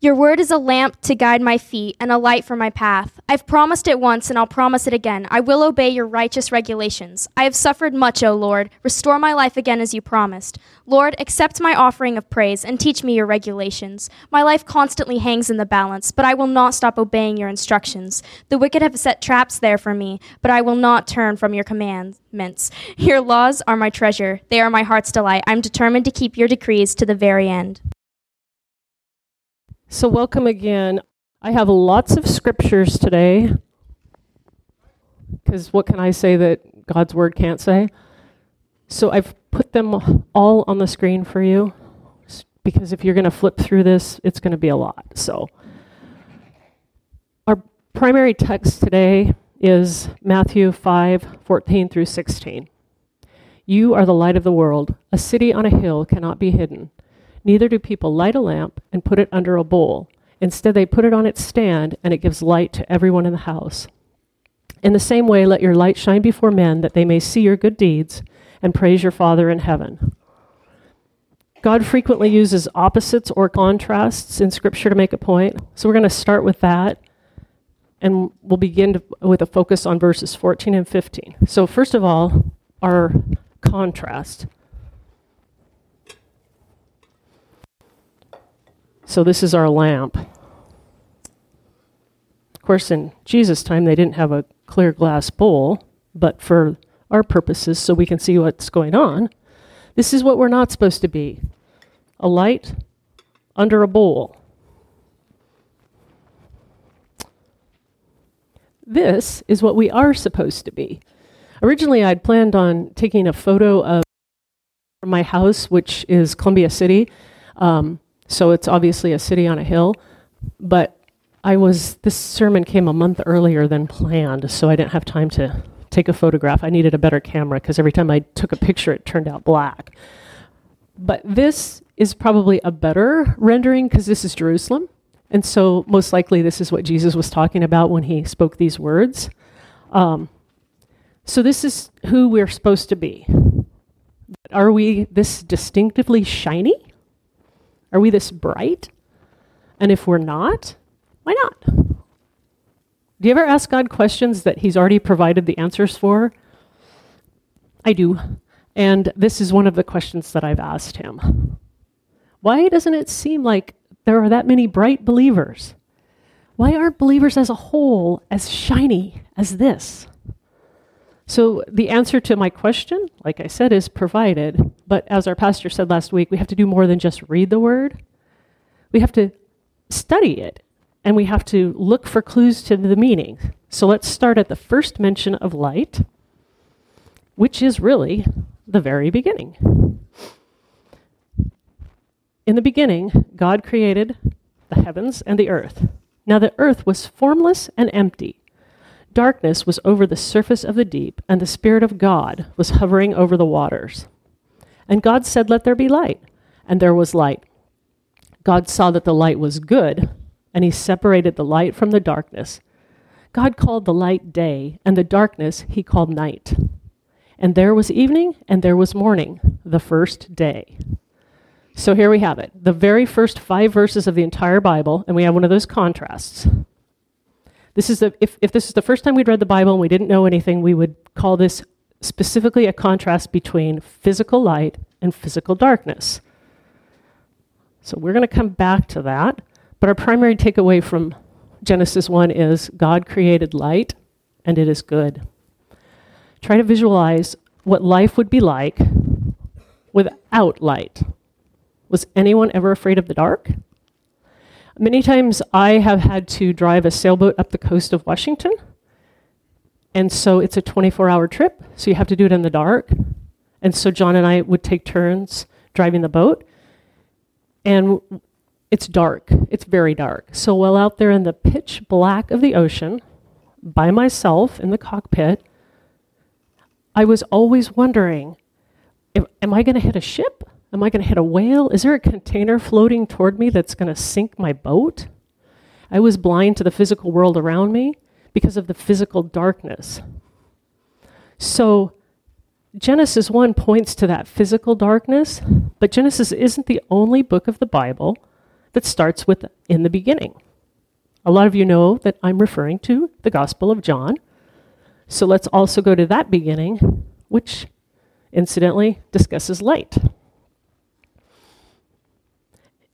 Your word is a lamp to guide my feet and a light for my path. I've promised it once and I'll promise it again. I will obey your righteous regulations. I have suffered much, O Lord. Restore my life again as you promised. Lord, accept my offering of praise and teach me your regulations. My life constantly hangs in the balance, but I will not stop obeying your instructions. The wicked have set traps there for me, but I will not turn from your commandments. Your laws are my treasure. They are my heart's delight. I'm determined to keep your decrees to the very end. So, welcome again. I have lots of scriptures today because what can I say that God's word can't say? So, I've put them all on the screen for you because if you're going to flip through this, it's going to be a lot. So, our primary text today is Matthew 5 14 through 16. You are the light of the world. A city on a hill cannot be hidden. Neither do people light a lamp and put it under a bowl. Instead, they put it on its stand, and it gives light to everyone in the house. In the same way, let your light shine before men, that they may see your good deeds and praise your Father in heaven. God frequently uses opposites or contrasts in Scripture to make a point. So we're going to start with that, and we'll begin to, with a focus on verses 14 and 15. So, first of all, our contrast. So this is our lamp. Of course, in Jesus' time, they didn't have a clear glass bowl, but for our purposes, so we can see what's going on, this is what we're not supposed to be a light under a bowl. This is what we are supposed to be. Originally, I'd planned on taking a photo of my house, which is Columbia City. Um, so it's obviously a city on a hill. But I was, this sermon came a month earlier than planned, so I didn't have time to take a photograph. I needed a better camera because every time I took a picture, it turned out black. But this is probably a better rendering because this is Jerusalem. And so, most likely, this is what Jesus was talking about when he spoke these words. Um, so, this is who we're supposed to be. Are we this distinctively shiny? Are we this bright? And if we're not, why not? Do you ever ask God questions that He's already provided the answers for? I do. And this is one of the questions that I've asked Him. Why doesn't it seem like there are that many bright believers? Why aren't believers as a whole as shiny as this? So, the answer to my question, like I said, is provided. But as our pastor said last week, we have to do more than just read the word. We have to study it, and we have to look for clues to the meaning. So, let's start at the first mention of light, which is really the very beginning. In the beginning, God created the heavens and the earth. Now, the earth was formless and empty Darkness was over the surface of the deep, and the Spirit of God was hovering over the waters. And God said, Let there be light. And there was light. God saw that the light was good, and he separated the light from the darkness. God called the light day, and the darkness he called night. And there was evening, and there was morning, the first day. So here we have it the very first five verses of the entire Bible, and we have one of those contrasts. This is the, if, if this is the first time we'd read the Bible and we didn't know anything, we would call this specifically a contrast between physical light and physical darkness. So we're going to come back to that. But our primary takeaway from Genesis 1 is God created light and it is good. Try to visualize what life would be like without light. Was anyone ever afraid of the dark? Many times I have had to drive a sailboat up the coast of Washington. And so it's a 24 hour trip, so you have to do it in the dark. And so John and I would take turns driving the boat. And it's dark, it's very dark. So while out there in the pitch black of the ocean, by myself in the cockpit, I was always wondering am I going to hit a ship? Am I going to hit a whale? Is there a container floating toward me that's going to sink my boat? I was blind to the physical world around me because of the physical darkness. So, Genesis 1 points to that physical darkness, but Genesis isn't the only book of the Bible that starts with in the beginning. A lot of you know that I'm referring to the Gospel of John. So let's also go to that beginning, which incidentally discusses light.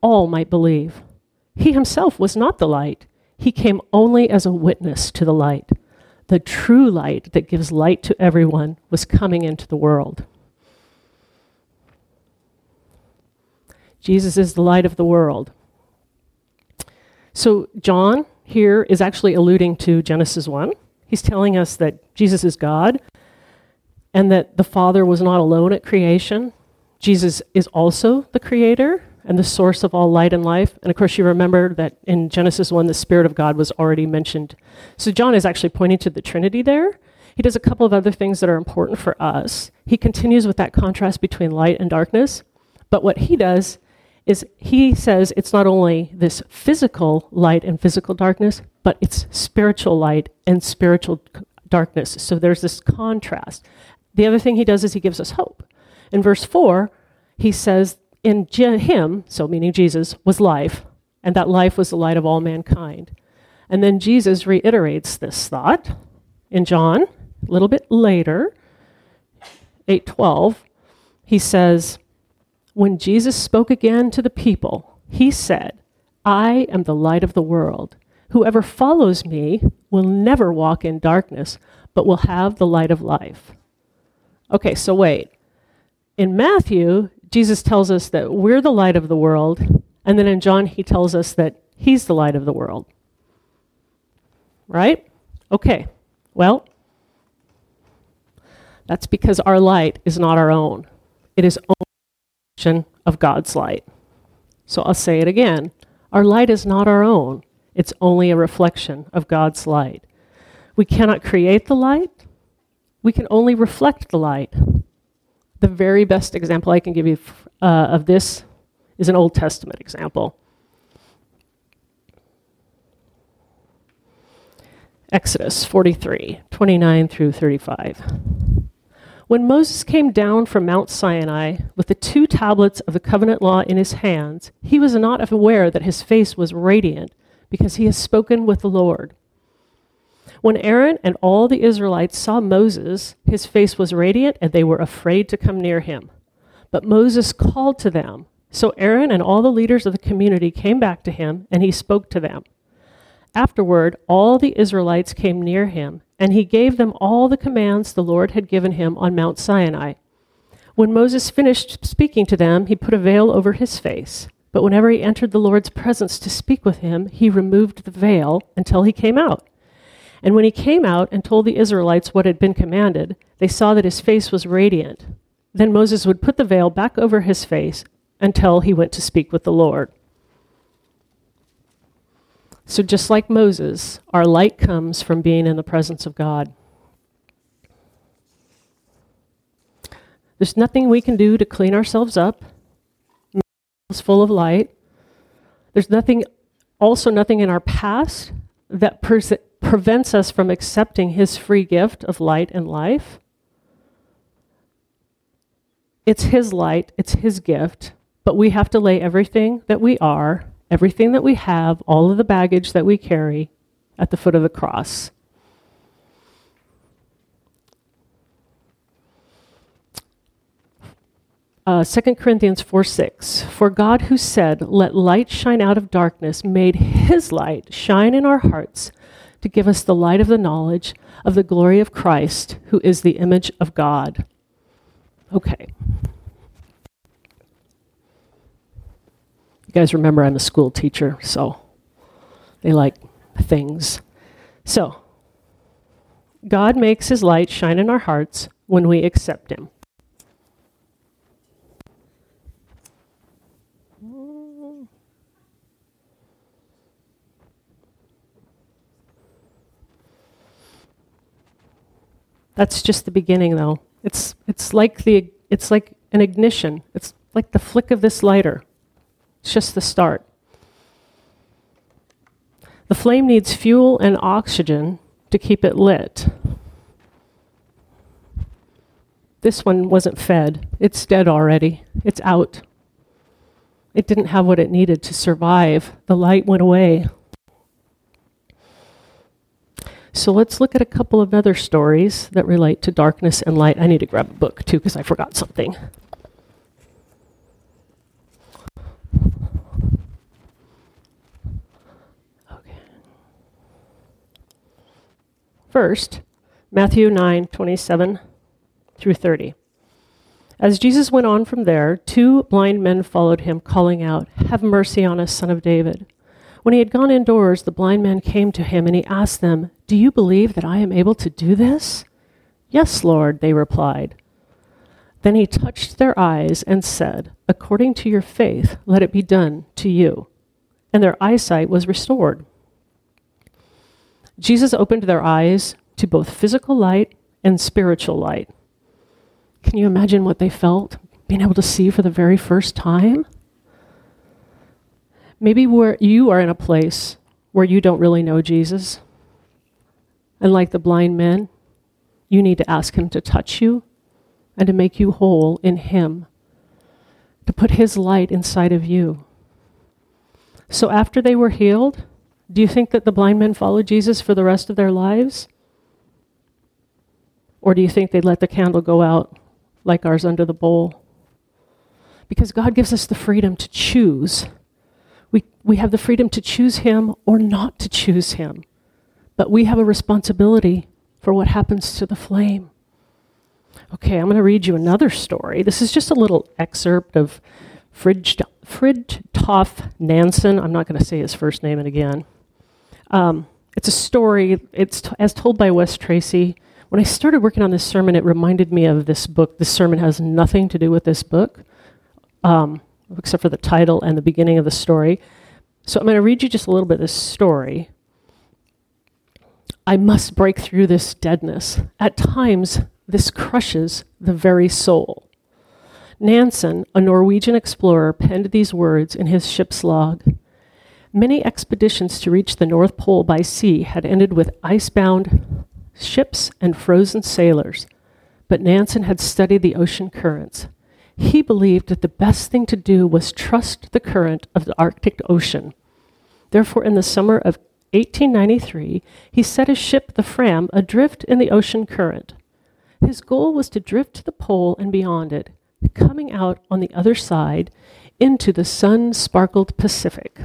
all might believe. He himself was not the light, he came only as a witness to the light. The true light that gives light to everyone was coming into the world. Jesus is the light of the world. So, John here is actually alluding to Genesis 1. He's telling us that Jesus is God and that the Father was not alone at creation. Jesus is also the creator and the source of all light and life. And of course, you remember that in Genesis 1, the Spirit of God was already mentioned. So John is actually pointing to the Trinity there. He does a couple of other things that are important for us. He continues with that contrast between light and darkness. But what he does is he says it's not only this physical light and physical darkness, but it's spiritual light and spiritual darkness. So there's this contrast. The other thing he does is he gives us hope. In verse 4, he says in him, so meaning Jesus, was life, and that life was the light of all mankind. And then Jesus reiterates this thought in John, a little bit later, 8:12. He says, "When Jesus spoke again to the people, he said, I am the light of the world. Whoever follows me will never walk in darkness, but will have the light of life." Okay, so wait. In Matthew, Jesus tells us that we're the light of the world, and then in John, he tells us that he's the light of the world. Right? Okay. Well, that's because our light is not our own. It is reflection of God's light. So I'll say it again. Our light is not our own. It's only a reflection of God's light. We cannot create the light. We can only reflect the light. The very best example I can give you uh, of this is an Old Testament example. Exodus 43, 29 through 35. When Moses came down from Mount Sinai with the two tablets of the covenant law in his hands, he was not aware that his face was radiant because he has spoken with the Lord. When Aaron and all the Israelites saw Moses, his face was radiant, and they were afraid to come near him. But Moses called to them. So Aaron and all the leaders of the community came back to him, and he spoke to them. Afterward, all the Israelites came near him, and he gave them all the commands the Lord had given him on Mount Sinai. When Moses finished speaking to them, he put a veil over his face. But whenever he entered the Lord's presence to speak with him, he removed the veil until he came out. And when he came out and told the Israelites what had been commanded, they saw that his face was radiant. Then Moses would put the veil back over his face until he went to speak with the Lord. So, just like Moses, our light comes from being in the presence of God. There's nothing we can do to clean ourselves up. It's full of light. There's nothing, also nothing in our past that pers- prevents us from accepting his free gift of light and life. It's his light, it's his gift, but we have to lay everything that we are, everything that we have, all of the baggage that we carry at the foot of the cross. Uh, 2 Corinthians 4 6. For God, who said, Let light shine out of darkness, made his light shine in our hearts to give us the light of the knowledge of the glory of Christ, who is the image of God. Okay. You guys remember I'm a school teacher, so they like things. So, God makes his light shine in our hearts when we accept him. That's just the beginning, though. It's, it's, like the, it's like an ignition, it's like the flick of this lighter. It's just the start. The flame needs fuel and oxygen to keep it lit. This one wasn't fed. It's dead already. It's out. It didn't have what it needed to survive. The light went away. So let's look at a couple of other stories that relate to darkness and light. I need to grab a book too because I forgot something. Okay. First, Matthew 9 27 through 30. As Jesus went on from there, two blind men followed him, calling out, Have mercy on us, son of David. When he had gone indoors, the blind men came to him, and he asked them, Do you believe that I am able to do this? Yes, Lord, they replied. Then he touched their eyes and said, According to your faith, let it be done to you. And their eyesight was restored. Jesus opened their eyes to both physical light and spiritual light. Can you imagine what they felt being able to see for the very first time? Maybe where you are in a place where you don't really know Jesus. And like the blind men, you need to ask him to touch you and to make you whole in him, to put his light inside of you. So after they were healed, do you think that the blind men followed Jesus for the rest of their lives? Or do you think they'd let the candle go out like ours under the bowl? Because God gives us the freedom to choose we, we have the freedom to choose him or not to choose him. But we have a responsibility for what happens to the flame. Okay, I'm going to read you another story. This is just a little excerpt of Fridtjof Nansen. I'm not going to say his first name again. Um, it's a story, it's t- as told by Wes Tracy. When I started working on this sermon, it reminded me of this book. This sermon has nothing to do with this book. Um, except for the title and the beginning of the story. So I'm going to read you just a little bit of this story. I must break through this deadness. At times, this crushes the very soul. Nansen, a Norwegian explorer, penned these words in his ship's log. Many expeditions to reach the North Pole by sea had ended with icebound ships and frozen sailors, but Nansen had studied the ocean currents. He believed that the best thing to do was trust the current of the Arctic Ocean. Therefore, in the summer of 1893, he set his ship, the Fram, adrift in the ocean current. His goal was to drift to the pole and beyond it, coming out on the other side into the sun sparkled Pacific.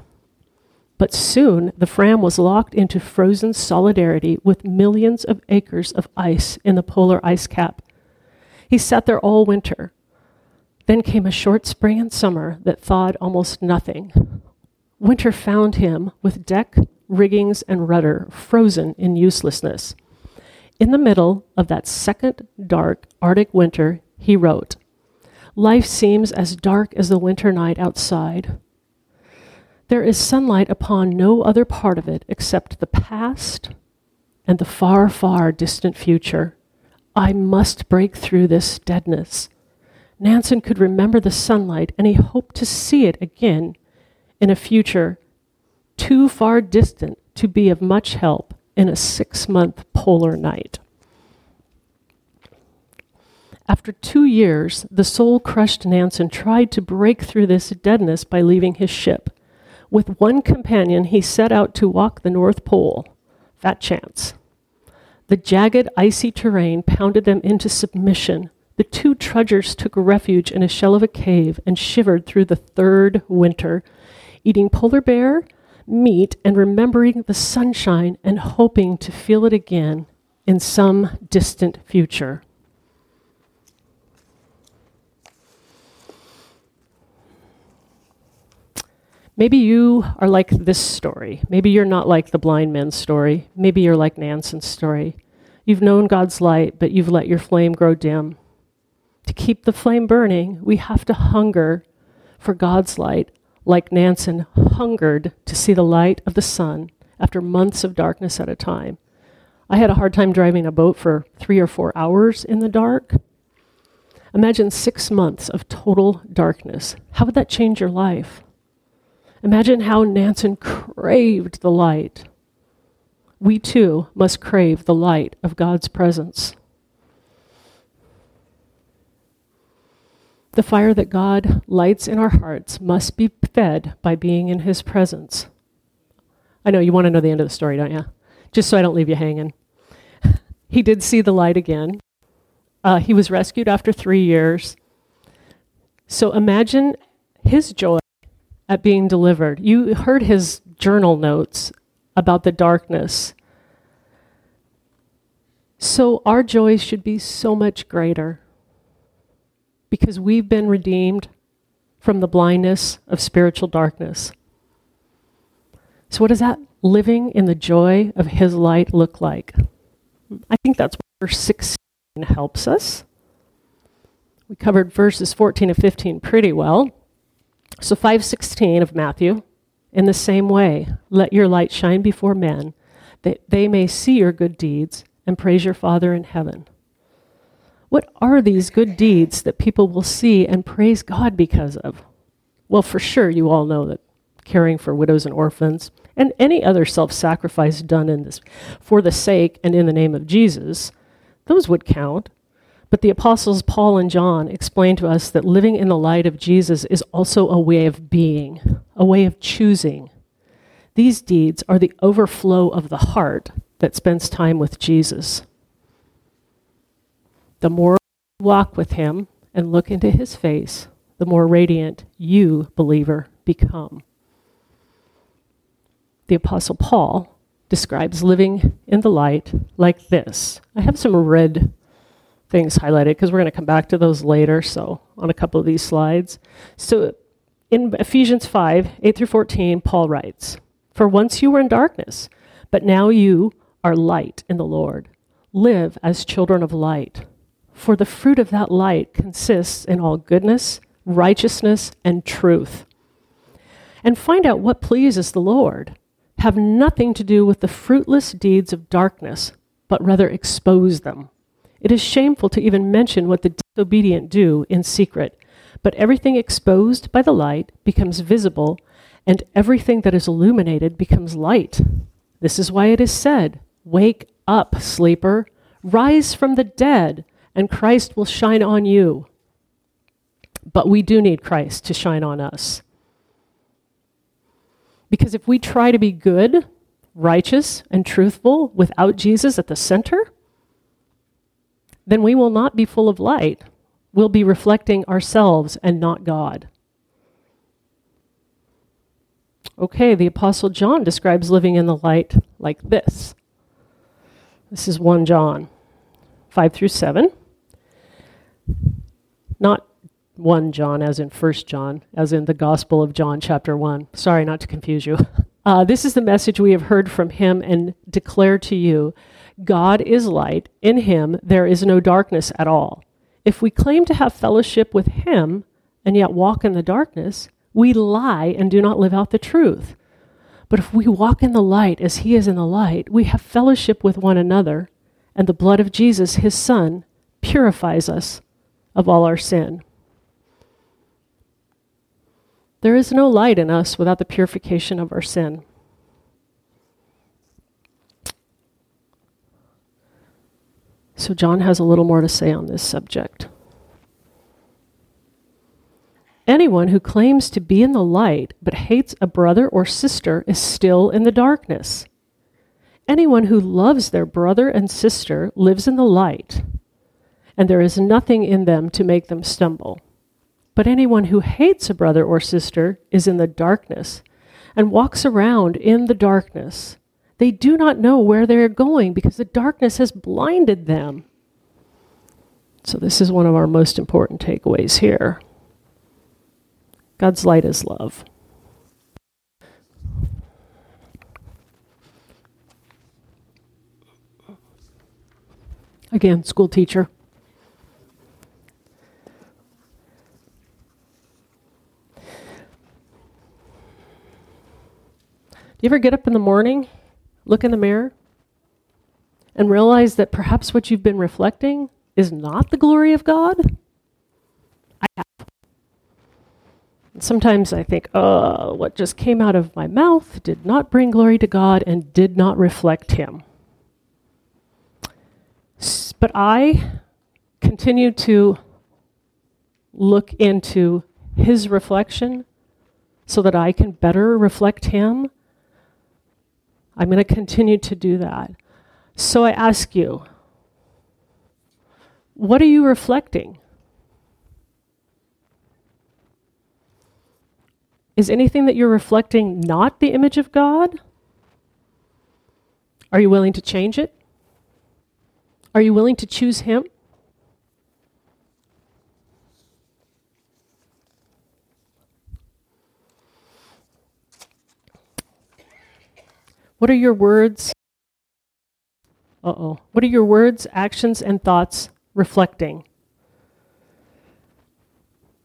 But soon the Fram was locked into frozen solidarity with millions of acres of ice in the polar ice cap. He sat there all winter, then came a short spring and summer that thawed almost nothing. Winter found him with deck, riggings, and rudder frozen in uselessness. In the middle of that second dark Arctic winter, he wrote, Life seems as dark as the winter night outside. There is sunlight upon no other part of it except the past and the far, far distant future. I must break through this deadness. Nansen could remember the sunlight and he hoped to see it again in a future too far distant to be of much help in a six month polar night. After two years, the soul crushed Nansen tried to break through this deadness by leaving his ship. With one companion, he set out to walk the North Pole. Fat chance. The jagged, icy terrain pounded them into submission the two trudgers took refuge in a shell of a cave and shivered through the third winter, eating polar bear meat and remembering the sunshine and hoping to feel it again in some distant future. Maybe you are like this story. Maybe you're not like the blind man's story. Maybe you're like Nansen's story. You've known God's light, but you've let your flame grow dim to keep the flame burning, we have to hunger for God's light, like Nansen hungered to see the light of the sun after months of darkness at a time. I had a hard time driving a boat for three or four hours in the dark. Imagine six months of total darkness. How would that change your life? Imagine how Nansen craved the light. We too must crave the light of God's presence. The fire that God lights in our hearts must be fed by being in His presence. I know you want to know the end of the story, don't you? Just so I don't leave you hanging. he did see the light again. Uh, he was rescued after three years. So imagine his joy at being delivered. You heard his journal notes about the darkness. So our joy should be so much greater because we've been redeemed from the blindness of spiritual darkness. So, what does that living in the joy of His light look like? I think that's verse 16 helps us. We covered verses 14 and 15 pretty well. So 516 of Matthew, in the same way, let your light shine before men, that they may see your good deeds and praise your Father in heaven. What are these good deeds that people will see and praise God because of? Well, for sure, you all know that caring for widows and orphans, and any other self sacrifice done in this for the sake and in the name of Jesus, those would count. But the apostles Paul and John explain to us that living in the light of Jesus is also a way of being, a way of choosing. These deeds are the overflow of the heart that spends time with Jesus. The more you walk with him and look into his face, the more radiant you, believer, become. The Apostle Paul describes living in the light like this. I have some red things highlighted because we're going to come back to those later, so on a couple of these slides. So in Ephesians 5 8 through 14, Paul writes, For once you were in darkness, but now you are light in the Lord. Live as children of light. For the fruit of that light consists in all goodness, righteousness, and truth. And find out what pleases the Lord. Have nothing to do with the fruitless deeds of darkness, but rather expose them. It is shameful to even mention what the disobedient do in secret, but everything exposed by the light becomes visible, and everything that is illuminated becomes light. This is why it is said, Wake up, sleeper, rise from the dead, and Christ will shine on you. But we do need Christ to shine on us. Because if we try to be good, righteous, and truthful without Jesus at the center, then we will not be full of light. We'll be reflecting ourselves and not God. Okay, the Apostle John describes living in the light like this. This is 1 John 5 through 7. Not 1 John as in 1 John, as in the Gospel of John, chapter 1. Sorry not to confuse you. Uh, this is the message we have heard from him and declare to you God is light. In him there is no darkness at all. If we claim to have fellowship with him and yet walk in the darkness, we lie and do not live out the truth. But if we walk in the light as he is in the light, we have fellowship with one another, and the blood of Jesus, his son, purifies us of all our sin. There is no light in us without the purification of our sin. So, John has a little more to say on this subject. Anyone who claims to be in the light but hates a brother or sister is still in the darkness. Anyone who loves their brother and sister lives in the light, and there is nothing in them to make them stumble. But anyone who hates a brother or sister is in the darkness and walks around in the darkness. They do not know where they are going because the darkness has blinded them. So, this is one of our most important takeaways here. God's light is love. Again, school teacher. You ever get up in the morning, look in the mirror, and realize that perhaps what you've been reflecting is not the glory of God? I have. Sometimes I think, oh, what just came out of my mouth did not bring glory to God and did not reflect Him. But I continue to look into His reflection so that I can better reflect Him. I'm going to continue to do that. So I ask you, what are you reflecting? Is anything that you're reflecting not the image of God? Are you willing to change it? Are you willing to choose Him? What are your words? Uh oh. What are your words, actions, and thoughts reflecting?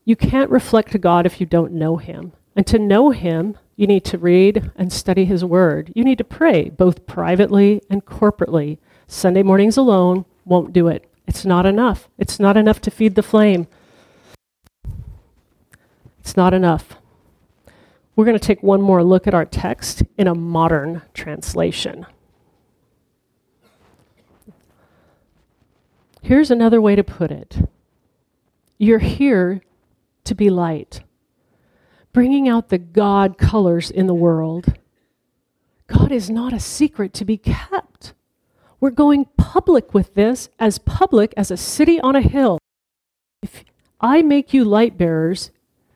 You can't reflect to God if you don't know Him. And to know Him, you need to read and study His Word. You need to pray, both privately and corporately. Sunday mornings alone won't do it. It's not enough. It's not enough to feed the flame. It's not enough. We're going to take one more look at our text in a modern translation. Here's another way to put it You're here to be light bringing out the God colors in the world. God is not a secret to be kept. We're going public with this, as public as a city on a hill. If I make you light bearers,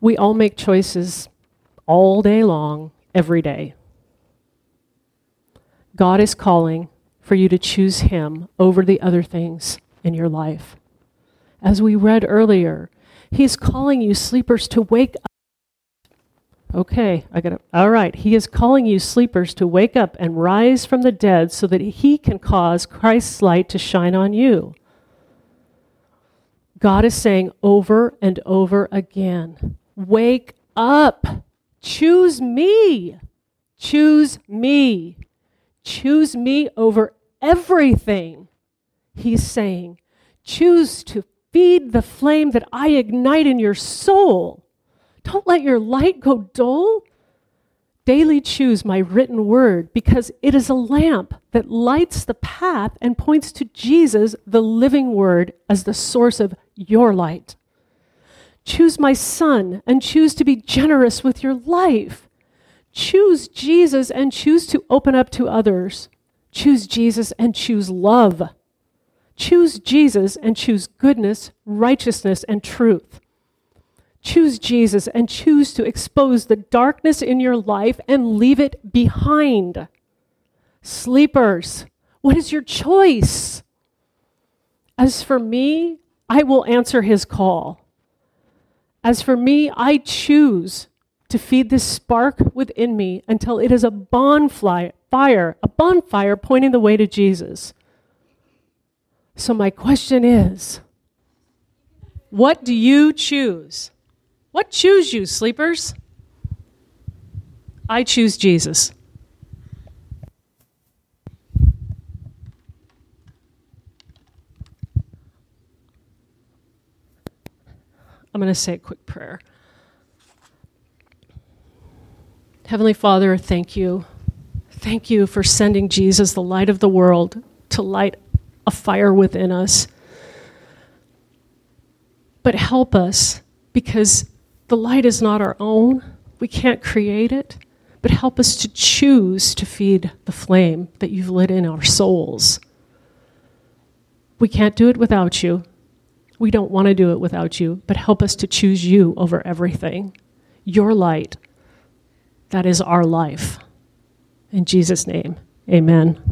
We all make choices all day long, every day. God is calling for you to choose Him over the other things in your life. As we read earlier, He's calling you sleepers to wake up. Okay, I got it. All right. He is calling you sleepers to wake up and rise from the dead so that he can cause Christ's light to shine on you. God is saying over and over again wake up. Choose me. Choose me. Choose me over everything. He's saying, choose to feed the flame that I ignite in your soul. Don't let your light go dull. Daily choose my written word because it is a lamp that lights the path and points to Jesus, the living word, as the source of your light. Choose my son and choose to be generous with your life. Choose Jesus and choose to open up to others. Choose Jesus and choose love. Choose Jesus and choose goodness, righteousness, and truth. Choose Jesus and choose to expose the darkness in your life and leave it behind. Sleepers, what is your choice? As for me, I will answer his call. As for me, I choose to feed this spark within me until it is a bonfire, a bonfire pointing the way to Jesus. So, my question is what do you choose? What choose you, sleepers? I choose Jesus. I'm going to say a quick prayer. Heavenly Father, thank you. Thank you for sending Jesus, the light of the world, to light a fire within us. But help us because the light is not our own. We can't create it. But help us to choose to feed the flame that you've lit in our souls. We can't do it without you. We don't want to do it without you, but help us to choose you over everything. Your light. That is our life. In Jesus' name, amen.